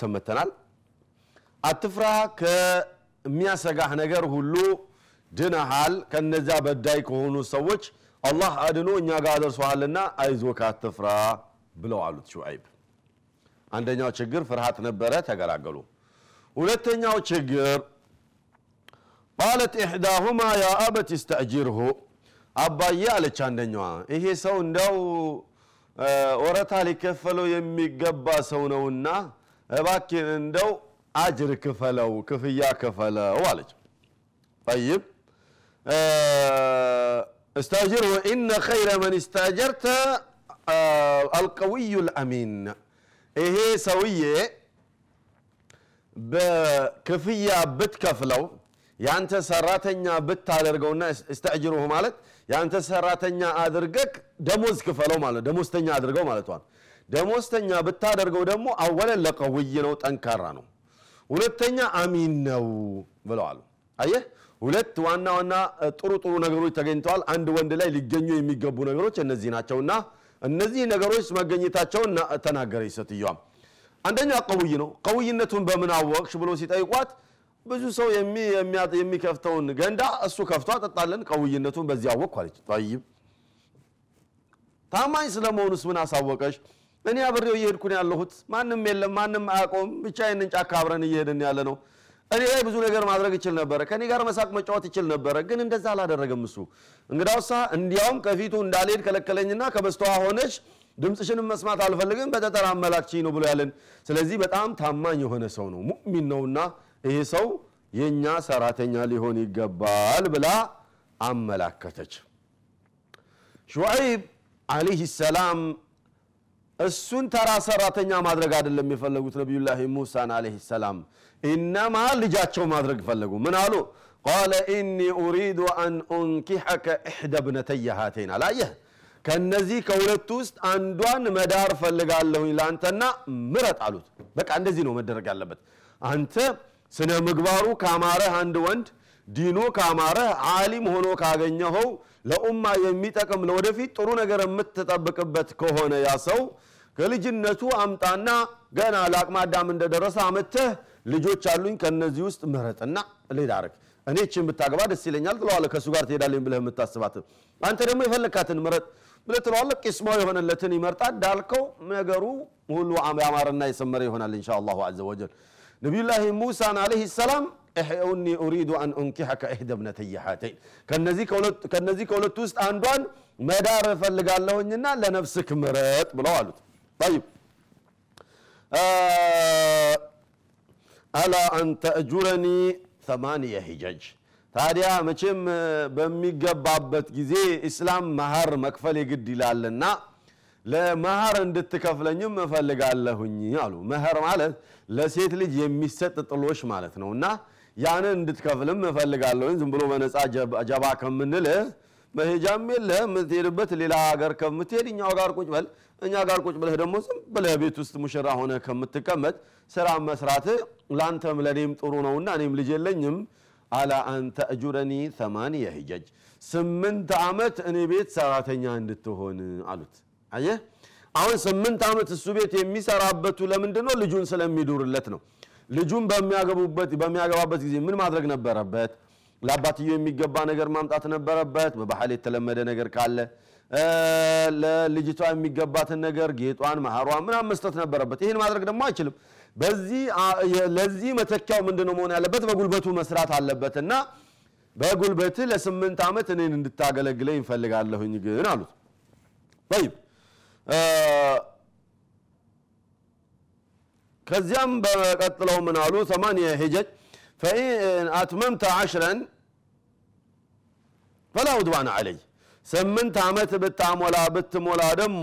ተመልሰን መተናል። አትፍራ፣ ከሚያሰጋህ ነገር ሁሉ ድነሃል። ከነዚያ በዳይ ከሆኑ ሰዎች አላህ አድኖ እኛ ጋር ደርሶሃልና አይዞህ አትፍራ ብለው አሉት ሹዐይብ። አንደኛው ችግር ፍርሃት ነበረ፣ ተገላገሉ። ሁለተኛው ችግር ቃለት ኢሕዳሁማ ያ አበት እስተእጅርሁ አባዬ አለች አንደኛዋ፣ ይሄ ሰው እንደው ወረታ ሊከፈለው የሚገባ ሰው ነውና እባክን እንደው አጅር ክፈለው፣ ክፍያ ክፈለው አለች። ጠይብ እስተእጅርሁ ኢነ ኸይረ መን እስተእጀርተ አልቀዊዩ ልአሚን ይሄ ሰውዬ በክፍያ ብትከፍለው የአንተ ሰራተኛ ብታደርገውና እስተእጅሩሁ ማለት የአንተ ሰራተኛ አድርገህ ደሞዝ ክፈለው ማለት ደሞዝተኛ አድርገው ማለቷል። ደሞዝተኛ ብታደርገው ደግሞ አወለን ለቀውይ ነው፣ ጠንካራ ነው። ሁለተኛ አሚን ነው ብለዋል። አየህ ሁለት ዋና ዋና ጥሩ ጥሩ ነገሮች ተገኝተዋል። አንድ ወንድ ላይ ሊገኙ የሚገቡ ነገሮች እነዚህ ናቸውና እነዚህ ነገሮች መገኘታቸውን ተናገረች ሴትዮዋ። አንደኛ ቀውይ ነው። ቀውይነቱን በምን አወቅሽ ብሎ ሲጠይቋት ብዙ ሰው የሚከፍተውን ገንዳ እሱ ከፍቶ አጠጣለን፣ ቀውይነቱን በዚህ አወቅኩ አለች። ጠይብ ታማኝ ስለመሆኑስ ምን አሳወቀሽ? እኔ አብሬው እየሄድኩን ያለሁት ማንም የለም፣ ማንም አያውቀውም። ብቻዬን ጫካ አብረን እየሄድን ያለ ነው። እኔ ላይ ብዙ ነገር ማድረግ ይችል ነበረ፣ ከኔ ጋር መሳቅ መጫወት ይችል ነበረ፣ ግን እንደዛ አላደረገም እሱ። እንግዳውሳ እንዲያውም ከፊቱ እንዳልሄድ ከለከለኝና ከበስተዋ ሆነች ድምፅሽንም መስማት አልፈልግም በጠጠር አመላክችኝ ነው ብሎ ያለን። ስለዚህ በጣም ታማኝ የሆነ ሰው ነው፣ ሙእሚን ነውና ይሄ ሰው የእኛ ሰራተኛ ሊሆን ይገባል ብላ አመላከተች። ሹዐይብ ዓለይህ ሰላም እሱን ተራ ሰራተኛ ማድረግ አይደለም የፈለጉት ነቢዩላህ ሙሳን ዓለይህ ሰላም ኢነማ ልጃቸው ማድረግ ፈለጉ። ምን አሉ? ቃለ ኢኒ ኡሪዱ አን ኡንኪሐከ ኢሕደ ብነተየ ሃተይን አላየህ ከነዚህ ከሁለቱ ውስጥ አንዷን መዳር ፈልጋለሁኝ ለአንተና ምረጥ አሉት። በቃ እንደዚህ ነው መደረግ ያለበት። አንተ ስነ ምግባሩ ካማረህ አንድ ወንድ ዲኑ ካማረህ ዓሊም ሆኖ ካገኘኸው ለኡማ የሚጠቅም ለወደፊት ጥሩ ነገር የምትጠብቅበት ከሆነ ያ ሰው ከልጅነቱ አምጣና ገና ለአቅመ አዳም እንደደረሰ አመተህ ልጆች አሉኝ ከነዚህ ውስጥ ምረጥና ልዳርግ እኔ ችን ብታገባ ደስ ይለኛል ትለዋለህ። ከእሱ ጋር ትሄዳለኝ ብለህ የምታስባት አንተ ደግሞ የፈለግካትን ምረጥ ብለህ ትለዋለህ። ቂስማው የሆነለትን ይመርጣል። ዳልከው ነገሩ ሁሉ ያማረና የሰመረ ይሆናል ኢንሻ አላሁ ዐዘ ወጀል። ነቢዩላህ ሙሳን ዓለይሂ ሰላም እኒ ኡሪዱ አን ኡንኪሐከ ኢሕደ ብነተየ ሃተይን ከነዚህ ከሁለቱ ውስጥ አንዷን መዳር እፈልጋለሁኝና ለነፍስክ ምረጥ ብለው አሉት። ጠይብ አላ አን ተእጁረኒ ሰማንየ ሂጀጅ ታዲያ መቼም በሚገባበት ጊዜ ኢስላም መሀር መክፈል የግድ ይላልና ለመሀር እንድትከፍለኝም እፈልጋለሁኝ አሉ። መህር ማለት ለሴት ልጅ የሚሰጥ ጥሎሽ ማለት ነው እና ያንን እንድትከፍልም እፈልጋለሁኝ። ዝም ብሎ በነፃ ጀባ ከምንልህ መሄጃም የለህ የምትሄድበት ሌላ ሀገር ከምትሄድ እኛው ጋር ቁጭ በል። እኛ ጋር ቁጭ ብለህ ደግሞ ዝም ብለህ ቤት ውስጥ ሙሽራ ሆነ ከምትቀመጥ ስራ መስራት ለአንተም ለእኔም ጥሩ ነውና እኔም ልጅ የለኝም አላ አንተ እጁረኒ ሰማንየ ሂጀጅ ስምንት ዓመት እኔ ቤት ሰራተኛ እንድትሆን አሉት። አየህ አሁን ስምንት ዓመት እሱ ቤት የሚሰራበቱ ለምንድን ነው? ልጁን ስለሚዱርለት ነው። ልጁን በሚያገባበት ጊዜ ምን ማድረግ ነበረበት? ለአባትየው የሚገባ ነገር ማምጣት ነበረበት። በባህል የተለመደ ነገር ካለ ለልጅቷ የሚገባትን ነገር ጌጧን፣ መሃሯን ምናምን መስጠት ነበረበት። ይህን ማድረግ ደግሞ አይችልም። በዚህ ለዚህ መተኪያው ምንድነው መሆን ያለበት? በጉልበቱ መስራት አለበት እና በጉልበት ለስምንት ዓመት እኔን እንድታገለግለኝ እንፈልጋለሁኝ ግን አሉት። ጠይብ ከዚያም በቀጥለው ምን አሉ? ሰማንየ ሂጀጅ ፈኢን አትመምተ ዓሽረን ፈላ ዑድዋን ዓለይ ስምንት ዓመት ብታሞላ ብትሞላ ደግሞ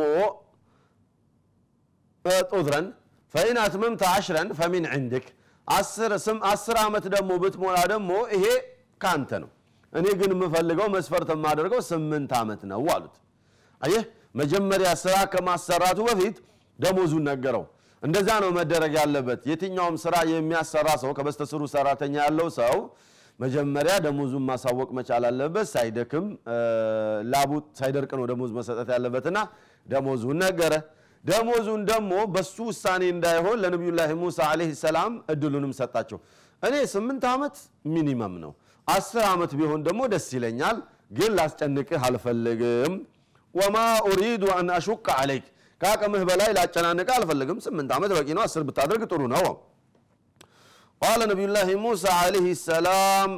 ጡድረን ፈኢን አትመምተ ዓሽረን ፈሚን ዕንድክ አስር ዓመት ደግሞ ብትሞላ ደግሞ ይሄ ካንተ ነው። እኔ ግን የምፈልገው መስፈርት የማደርገው ስምንት ዓመት ነው አሉት። አየህ መጀመሪያ ስራ ከማሰራቱ በፊት ደሞዙን ነገረው። እንደዛ ነው መደረግ ያለበት። የትኛውም ስራ የሚያሰራ ሰው ከበስተስሩ ሰራተኛ ያለው ሰው መጀመሪያ ደሞዙን ማሳወቅ መቻል አለበት። ሳይደክም ላቡ ሳይደርቅ ነው ደሞዝ መሰጠት ያለበትና ደሞዙን ነገረ። ደሞዙን ደግሞ በሱ ውሳኔ እንዳይሆን ለነቢዩላህ ሙሳ ዓለይሂ ሰላም እድሉንም ሰጣቸው። እኔ ስምንት ዓመት ሚኒመም ነው፣ አስር ዓመት ቢሆን ደግሞ ደስ ይለኛል፣ ግን ላስጨንቅህ አልፈልግም። ወማ ኡሪዱ አን አሹቅ ዓለይክ ከአቅምህ በላይ ላጨናንቅህ አልፈልግም። ስምንት ዓመት በቂ ነው፣ አስር ብታደርግ ጥሩ ነው። ቃለ ነቢዩላህ ሙሳ ዓለይሂ ሰላም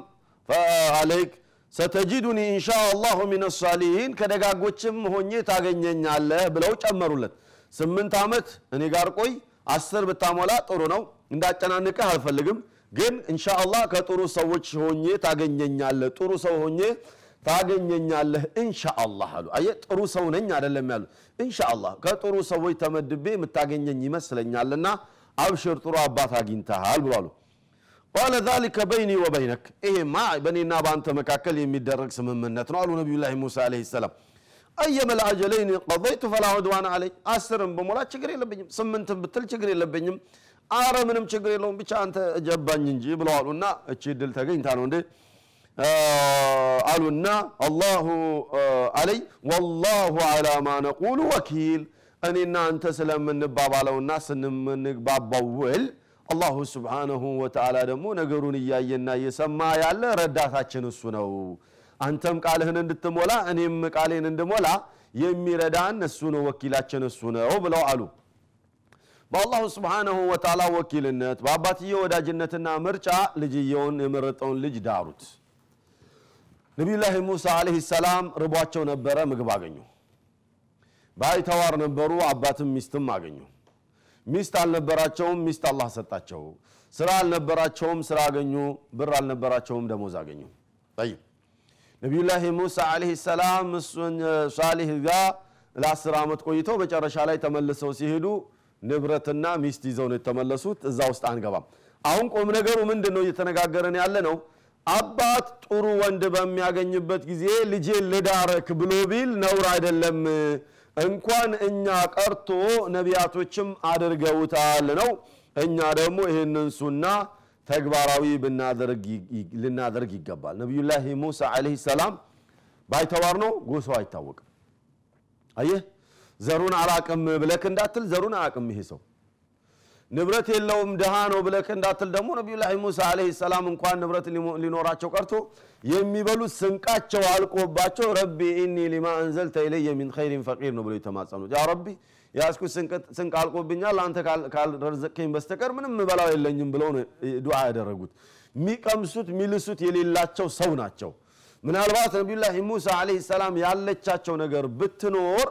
عليك ستجدني إن شاء الله من الصالحين ከደጋጎችም ሆኜ ታገኘኛለህ ብለው ጨመሩለት። ስምንት ዓመት እኔ ጋር ቆይ፣ አስር ብታሞላ ጥሩ ነው፣ እንዳጨናንቅህ አልፈልግም፣ ግን ኢንሻ አላህ ከጥሩ ሰዎች ሆኜ ታገኘኛለህ፣ ጥሩ ሰው ሆኜ ታገኘኛለህ ኢንሻ አላህ አሉ። አየህ ጥሩ ሰው ነኝ አይደለም ያሉ፣ ኢንሻ አላህ ከጥሩ ሰዎች ተመድቤ የምታገኘኝ ይመስለኛልና አብሽር፣ ጥሩ አባት አግኝተሃል ብሎ አሉ። ቃለ ዛሊከ በይኒ ወበይነክ ይሄማ በእኔና በአንተ መካከል የሚደረግ ስምምነት ነው አሉ ነቢዩላህ ሙሳ ዓለይሂ ሰላም። አየመል አጀለይን ቀضይቱ ፈላ ዑድዋን ዓለይ አስርም በሞላ ችግር የለብኝም፣ ስምንትም ብትል ችግር የለብኝም። አረ ምንም ችግር የለውም ብቻ አንተ ጀባኝ እንጂ ብለዋሉና እቺ ድል ተገኝታ ነው እንዴ አሉና አላሁ አለይ ወላሁ ዓላ ማ ነቁሉ ወኪል እኔና አንተ ስለምንባባለውና ስንምንግባባው ውል አላሁ ስብሓነሁ ወተዓላ ደግሞ ነገሩን እያየና እየሰማ ያለ ረዳታችን እሱ ነው። አንተም ቃልህን እንድትሞላ እኔም ቃሌን እንድሞላ የሚረዳን እሱ ነው፣ ወኪላችን እሱ ነው ብለው አሉ። በአላሁ ስብሓነሁ ወተዓላ ወኪልነት በአባትየው ወዳጅነትና ምርጫ ልጅየውን የመረጠውን ልጅ ዳሩት። ነቢዩላህ ሙሳ ዓለይሂ ሰላም ርቧቸው ነበረ፣ ምግብ አገኙ። ባይተዋር ነበሩ፣ አባትም ሚስትም አገኙ። ሚስት አልነበራቸውም፣ ሚስት አላህ ሰጣቸው። ስራ አልነበራቸውም፣ ስራ አገኙ። ብር አልነበራቸውም፣ ደሞዝ አገኙ። ጠይብ ነቢዩላህ ሙሳ ዓለይሂ ሰላም ሷሊህ ጋር ለአስር ዓመት ቆይተው መጨረሻ ላይ ተመልሰው ሲሄዱ ንብረትና ሚስት ይዘው ነው የተመለሱት። እዛ ውስጥ አንገባም። አሁን ቁም ነገሩ ምንድን ነው እየተነጋገረን ያለ ነው። አባት ጥሩ ወንድ በሚያገኝበት ጊዜ ልጄን ልዳረክ ብሎ ቢል ነውር አይደለም። እንኳን እኛ ቀርቶ ነቢያቶችም አድርገውታል ነው። እኛ ደግሞ ይህንን ሱና ተግባራዊ ልናደርግ ይገባል። ነቢዩላህ ሙሳ ዓለይሂ ሰላም ባይተዋር ነው፣ ጎሳው አይታወቅም። አየህ ዘሩን አላቅም ብለክ እንዳትል፣ ዘሩን አያቅም ይሄ ሰው። ንብረት የለውም ድሃ ነው ብለክ እንዳትል ደግሞ ነቢዩላህ ሙሳ ዓለይሂ ሰላም እንኳን ንብረት ሊኖራቸው ቀርቶ የሚበሉት ስንቃቸው አልቆባቸው رب إني لما أنزلت إلي من خير فقير ነው ብሎ የተማጸኑት። يا ربي የያዝኩት ስንቅ አልቆብኛል፣ አንተ ካልረዘቅከኝ በስተቀር ምንም በላው የለኝም ብለው ዱዓ ያደረጉት። የሚቀምሱት የሚልሱት የሌላቸው ሰው ናቸው። ምናልባት ነቢዩላህ ሙሳ ዓለይሂ ሰላም ያለቻቸው ነገር ብትኖር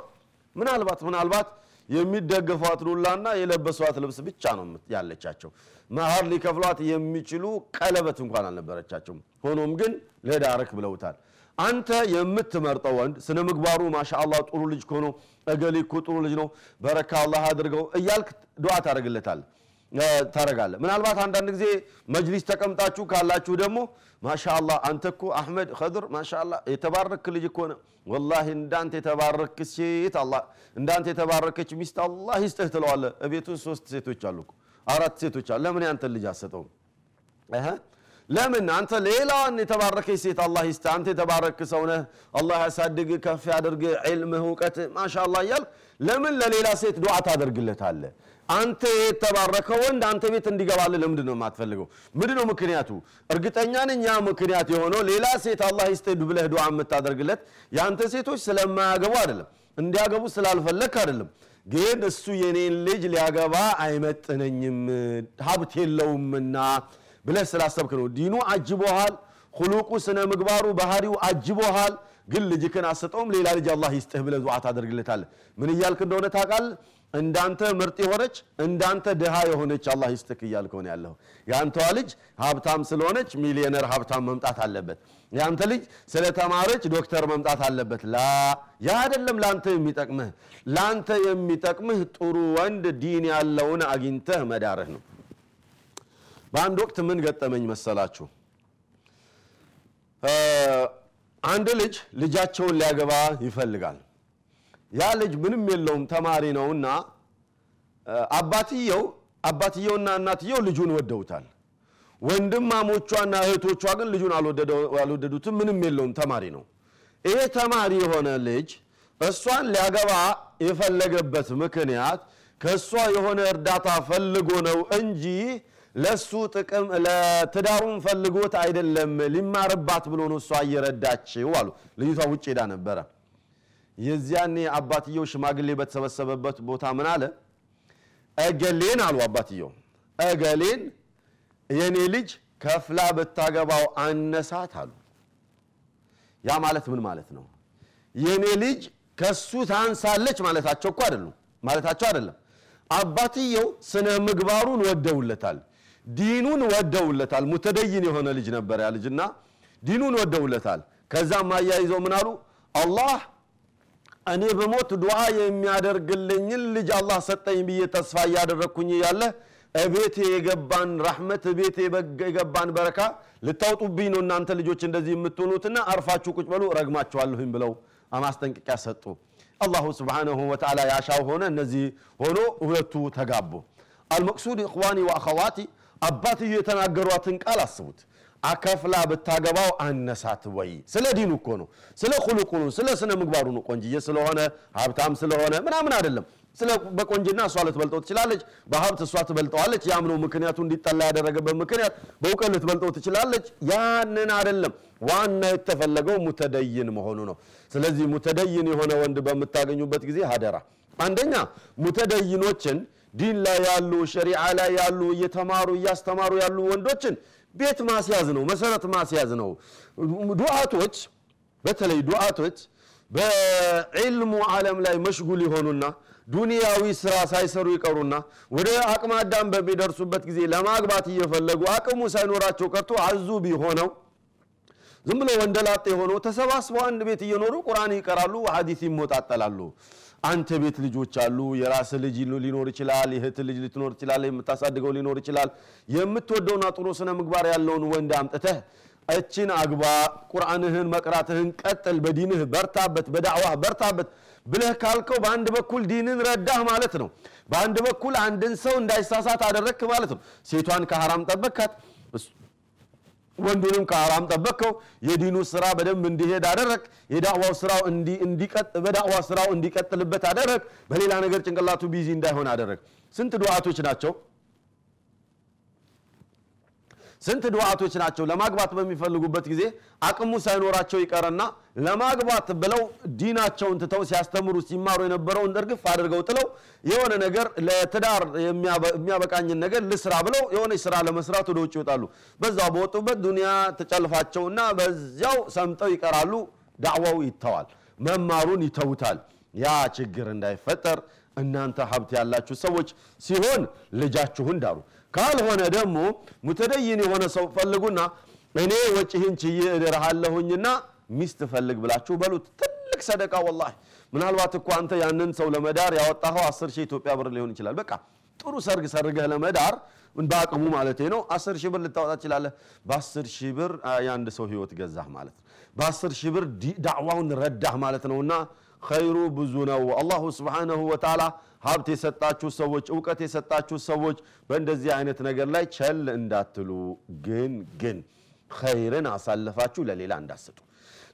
ምናልባት ምናልባት የሚደገፏት ዱላና የለበሷት ልብስ ብቻ ነው ያለቻቸው። መሀር ሊከፍሏት የሚችሉ ቀለበት እንኳን አልነበረቻቸውም። ሆኖም ግን ለዳረክ ብለውታል። አንተ የምትመርጠው ወንድ ስነ ምግባሩ ማሻአላህ ጥሩ ልጅ ከሆነ እገሌ እኮ ጥሩ ልጅ ነው በረካ አላህ አድርገው እያልክ ዱዓ ታደርግለታለህ ታረጋለህ። ምናልባት አንዳንድ ጊዜ መጅሊስ ተቀምጣችሁ ካላችሁ ደግሞ ማሻአላህ አንተ እኮ አሕመድ ኸድር ማሻአላህ የተባረክ ልጅ እኮ ነው ወላሂ እንዳንተ የተባረክ ሴት እንዳንተ የተባረከች ሚስት አላህ ይስጥህ ትለዋለህ። እቤቱ ሶስት ሴቶች አሉ አራት ሴቶች አሉ። ለምን ያንተን ልጅ አሰጠውም? ለምን አንተ ሌላዋን የተባረከች ሴት አላህ ይስጥህ። አንተ የተባረክ ሰው ነህ፣ አላህ ያሳድግ፣ ከፍ ያድርግ፣ ዒልምህ እውቀት ማሻአላህ እያልክ ለምን ለሌላ ሴት ዱዓ ታደርግለታለህ? አንተ የተባረከ ወንድ አንተ ቤት እንዲገባልህ ለምንድን ነው የማትፈልገው? ምንድን ነው ምክንያቱ? እርግጠኛ ነኝ ምክንያት የሆነው ሌላ ሴት አላህ ይስጥህ ብለህ ዱዓ የምታደርግለት የአንተ ሴቶች ስለማያገቡ አይደለም፣ እንዲያገቡ ስላልፈለግክ አይደለም። ግን እሱ የኔን ልጅ ሊያገባ አይመጥነኝም ሀብት የለውምና ብለህ ስላሰብክ ነው። ዲኑ አጅቦሃል፣ ሁሉቁ ስነ ምግባሩ ባህሪው አጅቦሃል። ግን ልጅክን አሰጠውም ሌላ ልጅ አላህ ይስጥህ ብለህ ዱዓ ታደርግለታለህ። ምን እያልክ እንደሆነ ታውቃለህ? እንዳንተ ምርጥ የሆነች እንዳንተ ድሃ የሆነች አላህ ይስጥክ እያልክ ሆነ ያለሁ። የአንተዋ ልጅ ሀብታም ስለሆነች ሚሊዮነር ሀብታም መምጣት አለበት። የአንተ ልጅ ስለተማረች ዶክተር መምጣት አለበት። ላ ያ አይደለም ለአንተ የሚጠቅምህ። ለአንተ የሚጠቅምህ ጥሩ ወንድ ዲን ያለውን አግኝተህ መዳርህ ነው። በአንድ ወቅት ምን ገጠመኝ መሰላችሁ? አንድ ልጅ ልጃቸውን ሊያገባ ይፈልጋል። ያ ልጅ ምንም የለውም ተማሪ ነውና አባትየው አባትየውና እናትየው ልጁን ወደውታል። ወንድማሞቿና እህቶቿ ግን ልጁን አልወደዱትም። ምንም የለውም ተማሪ ነው። ይሄ ተማሪ የሆነ ልጅ እሷን ሊያገባ የፈለገበት ምክንያት ከእሷ የሆነ እርዳታ ፈልጎ ነው እንጂ ለሱ ጥቅም ለትዳሩን ፈልጎት አይደለም። ሊማርባት ብሎ ነው እሷ እየረዳችው አሉ። ልጅቷ ውጭ ሄዳ ነበረ። የዚያኔ አባትየው ሽማግሌ በተሰበሰበበት ቦታ ምን አለ? እገሌን አሉ አባትየው፣ እገሌን የኔ ልጅ ከፍላ ብታገባው አነሳት አሉ። ያ ማለት ምን ማለት ነው? የኔ ልጅ ከሱ ታንሳለች ማለታቸው እኮ አይደሉም ማለታቸው አይደለም። አባትየው ስነ ምግባሩን ወደውለታል፣ ዲኑን ወደውለታል። ሙተደይን የሆነ ልጅ ነበር ያ ልጅና ዲኑን ወደውለታል። ከዛም አያይዘው ምን አሉ? አላህ እኔ በሞት ዱዓ የሚያደርግልኝን ልጅ አላህ ሰጠኝ ብዬ ተስፋ እያደረግኩኝ ያለ እቤቴ የገባን ራሕመት እቤቴ የገባን በረካ ልታውጡብኝ ነው እናንተ ልጆች እንደዚህ የምትሆኑትና አርፋችሁ ቁጭ በሉ ረግማችኋለሁኝ ብለው ማስጠንቀቂያ ሰጡ። አላሁ ስብሓነሁ ወተዓላ ያሻው ሆነ። እነዚህ ሆኖ ሁለቱ ተጋቡ። አልመቅሱድ እኽዋኒ ወአኸዋቲ አባትዮ የተናገሯትን ቃል አስቡት። አከፍላ ብታገባው አነሳት ወይ? ስለ ዲኑ እኮ ነው፣ ስለ ኩሉቁ ነው፣ ስለ ስነ ምግባሩ ነው። ቆንጅዬ ስለሆነ ሀብታም ስለሆነ ምናምን አይደለም። በቆንጅና እሷ ልትበልጠው ትችላለች፣ በሀብት እሷ ትበልጠዋለች። ያም ነው ምክንያቱ እንዲጠላ ያደረገበት ምክንያት። በእውቀት ልትበልጠው ትችላለች። ያንን አይደለም ዋና የተፈለገው ሙተደይን መሆኑ ነው። ስለዚህ ሙተደይን የሆነ ወንድ በምታገኙበት ጊዜ ሀደራ፣ አንደኛ ሙተደይኖችን ዲን ላይ ያሉ ሸሪዓ ላይ ያሉ እየተማሩ እያስተማሩ ያሉ ወንዶችን ቤት ማስያዝ ነው፣ መሰረት ማስያዝ ነው። ዱዓቶች በተለይ ዱዓቶች በዕልሙ ዓለም ላይ መሽጉል የሆኑና ዱንያዊ ስራ ሳይሰሩ ይቀሩና ወደ አቅመ አዳም በሚደርሱበት ጊዜ ለማግባት እየፈለጉ አቅሙ ሳይኖራቸው ቀርቶ አዙ ቢሆነው ዝም ብሎ ወንደላጤ የሆነው ተሰባስበው አንድ ቤት እየኖሩ ቁርአን ይቀራሉ፣ ሐዲስ ይሞጣጠላሉ። አንተ ቤት ልጆች አሉ። የራስ ልጅ ሊኖር ይችላል፣ የእህት ልጅ ልትኖር ይችላል፣ የምታሳድገው ሊኖር ይችላል። የምትወደውና ጥሩ ስነ ምግባር ያለውን ወንድ አምጥተህ እችን አግባ፣ ቁርአንህን መቅራትህን ቀጥል፣ በዲንህ በርታበት፣ በዳዕዋህ በርታበት ብለህ ካልከው በአንድ በኩል ዲንን ረዳህ ማለት ነው። በአንድ በኩል አንድን ሰው እንዳይሳሳት አደረግክ ማለት ነው። ሴቷን ከሐራም ጠበካት፣ ወንዱንም ከሐራም ጠበቅከው። የዲኑ ስራ በደንብ እንዲሄድ አደረግ። የዳዕዋው ስራው በዳዕዋ ስራው እንዲቀጥልበት አደረግ። በሌላ ነገር ጭንቅላቱ busy እንዳይሆን አደረግ። ስንት ዱዓቶች ናቸው ስንት ዱዓቶች ናቸው ለማግባት በሚፈልጉበት ጊዜ አቅሙ ሳይኖራቸው ይቀርና ለማግባት ብለው ዲናቸውን ትተው ሲያስተምሩ ሲማሩ የነበረውን እርግፍ አድርገው ጥለው የሆነ ነገር ለትዳር የሚያበቃኝን ነገር ልስራ ብለው የሆነች ስራ ለመስራት ወደ ውጭ ይወጣሉ። በዛው በወጡበት ዱንያ ተጨልፋቸውና በዚያው ሰምጠው ይቀራሉ። ዳዕዋው ይተዋል፣ መማሩን ይተውታል። ያ ችግር እንዳይፈጠር እናንተ ሀብት ያላችሁ ሰዎች ሲሆን ልጃችሁን ዳሩ። ካልሆነ ደግሞ ሙተደይን የሆነ ሰው ፈልጉና እኔ ወጪህን ችዬ እድርሃለሁኝና ሚስት ፈልግ ብላችሁ በሉት። ትልቅ ሰደቃ ወላሂ። ምናልባት እኮ አንተ ያንን ሰው ለመዳር ያወጣኸው አስር ሺህ ኢትዮጵያ ብር ሊሆን ይችላል። በቃ ጥሩ ሰርግ ሰርገህ ለመዳር በአቅሙ ማለት ነው አስር ሺህ ብር ልታወጣ ትችላለህ። በአስር ሺህ ብር የአንድ ሰው ህይወት ገዛህ ማለት ነው። በአስር ሺህ ብር ዳዕዋውን ረዳህ ማለት ነውና ኸይሩ ብዙ ነው። አላሁ ስብሓነሁ ወተዓላ ሀብት የሰጣችሁ ሰዎች፣ እውቀት የሰጣችሁ ሰዎች በእንደዚህ አይነት ነገር ላይ ቸል እንዳትሉ። ግን ግን ኸይርን አሳልፋችሁ ለሌላ እንዳትሰጡ።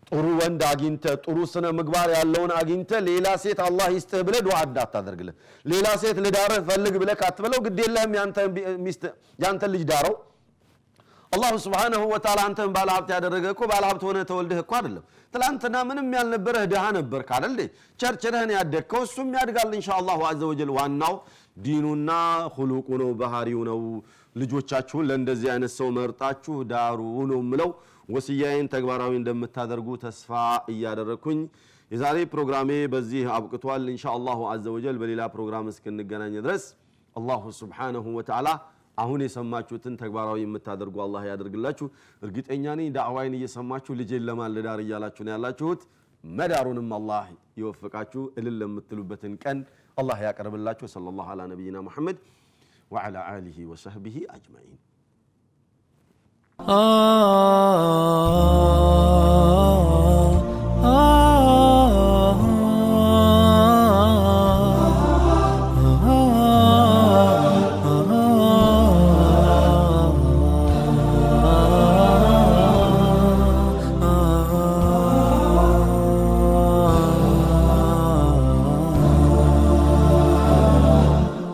ጥሩ ወንድ አግኝተ ጥሩ ስነ ምግባር ያለውን አግኝተ ሌላ ሴት አላህ ይስጥህ ብለህ ዱዓ እንዳታደርግልን። ሌላ ሴት ልዳርህ ፈልግ ብለህ ካትበለው ግድ የለህም ያንተን ልጅ ዳረው። አላሁ ስብሓነሁ ወተዓላ አንተን ባለ ሀብት ያደረገ እኮ ባለ ሀብት ሆነ ተወልደህ እኮ አይደለም። ትላንትና ምንም ያልነበረህ ድሃ ነበር ካደል ቸርችረህን ያደግከው እሱም ያድጋል እንሻ አላሁ አዘ ዋናው ዲኑና ሁሉቁ ነው፣ ባህሪው ነው። ልጆቻችሁን ለእንደዚህ አይነት ሰው መርጣችሁ ዳሩ ነው ምለው። ወስያዬን ተግባራዊ እንደምታደርጉ ተስፋ እያደረግኩኝ የዛሬ ፕሮግራሜ በዚህ አብቅቷል። እንሻ አላሁ አዘ በሌላ ፕሮግራም እስክንገናኝ ድረስ አላሁ ስብሓነሁ ወተዓላ አሁን የሰማችሁትን ተግባራዊ የምታደርጉ አላህ ያደርግላችሁ። እርግጠኛ ነኝ ዳዕዋይን እየሰማችሁ ልጄን ለማን ልዳር እያላችሁ ነው ያላችሁት። መዳሩንም አላህ ይወፍቃችሁ። እልል ለምትሉበትን ቀን አላህ ያቀርብላችሁ። ሰለላሁ ዐላ ነቢይና ሙሐመድ ወዐላ አሊሂ ወሰህቢሂ አጅመዒን።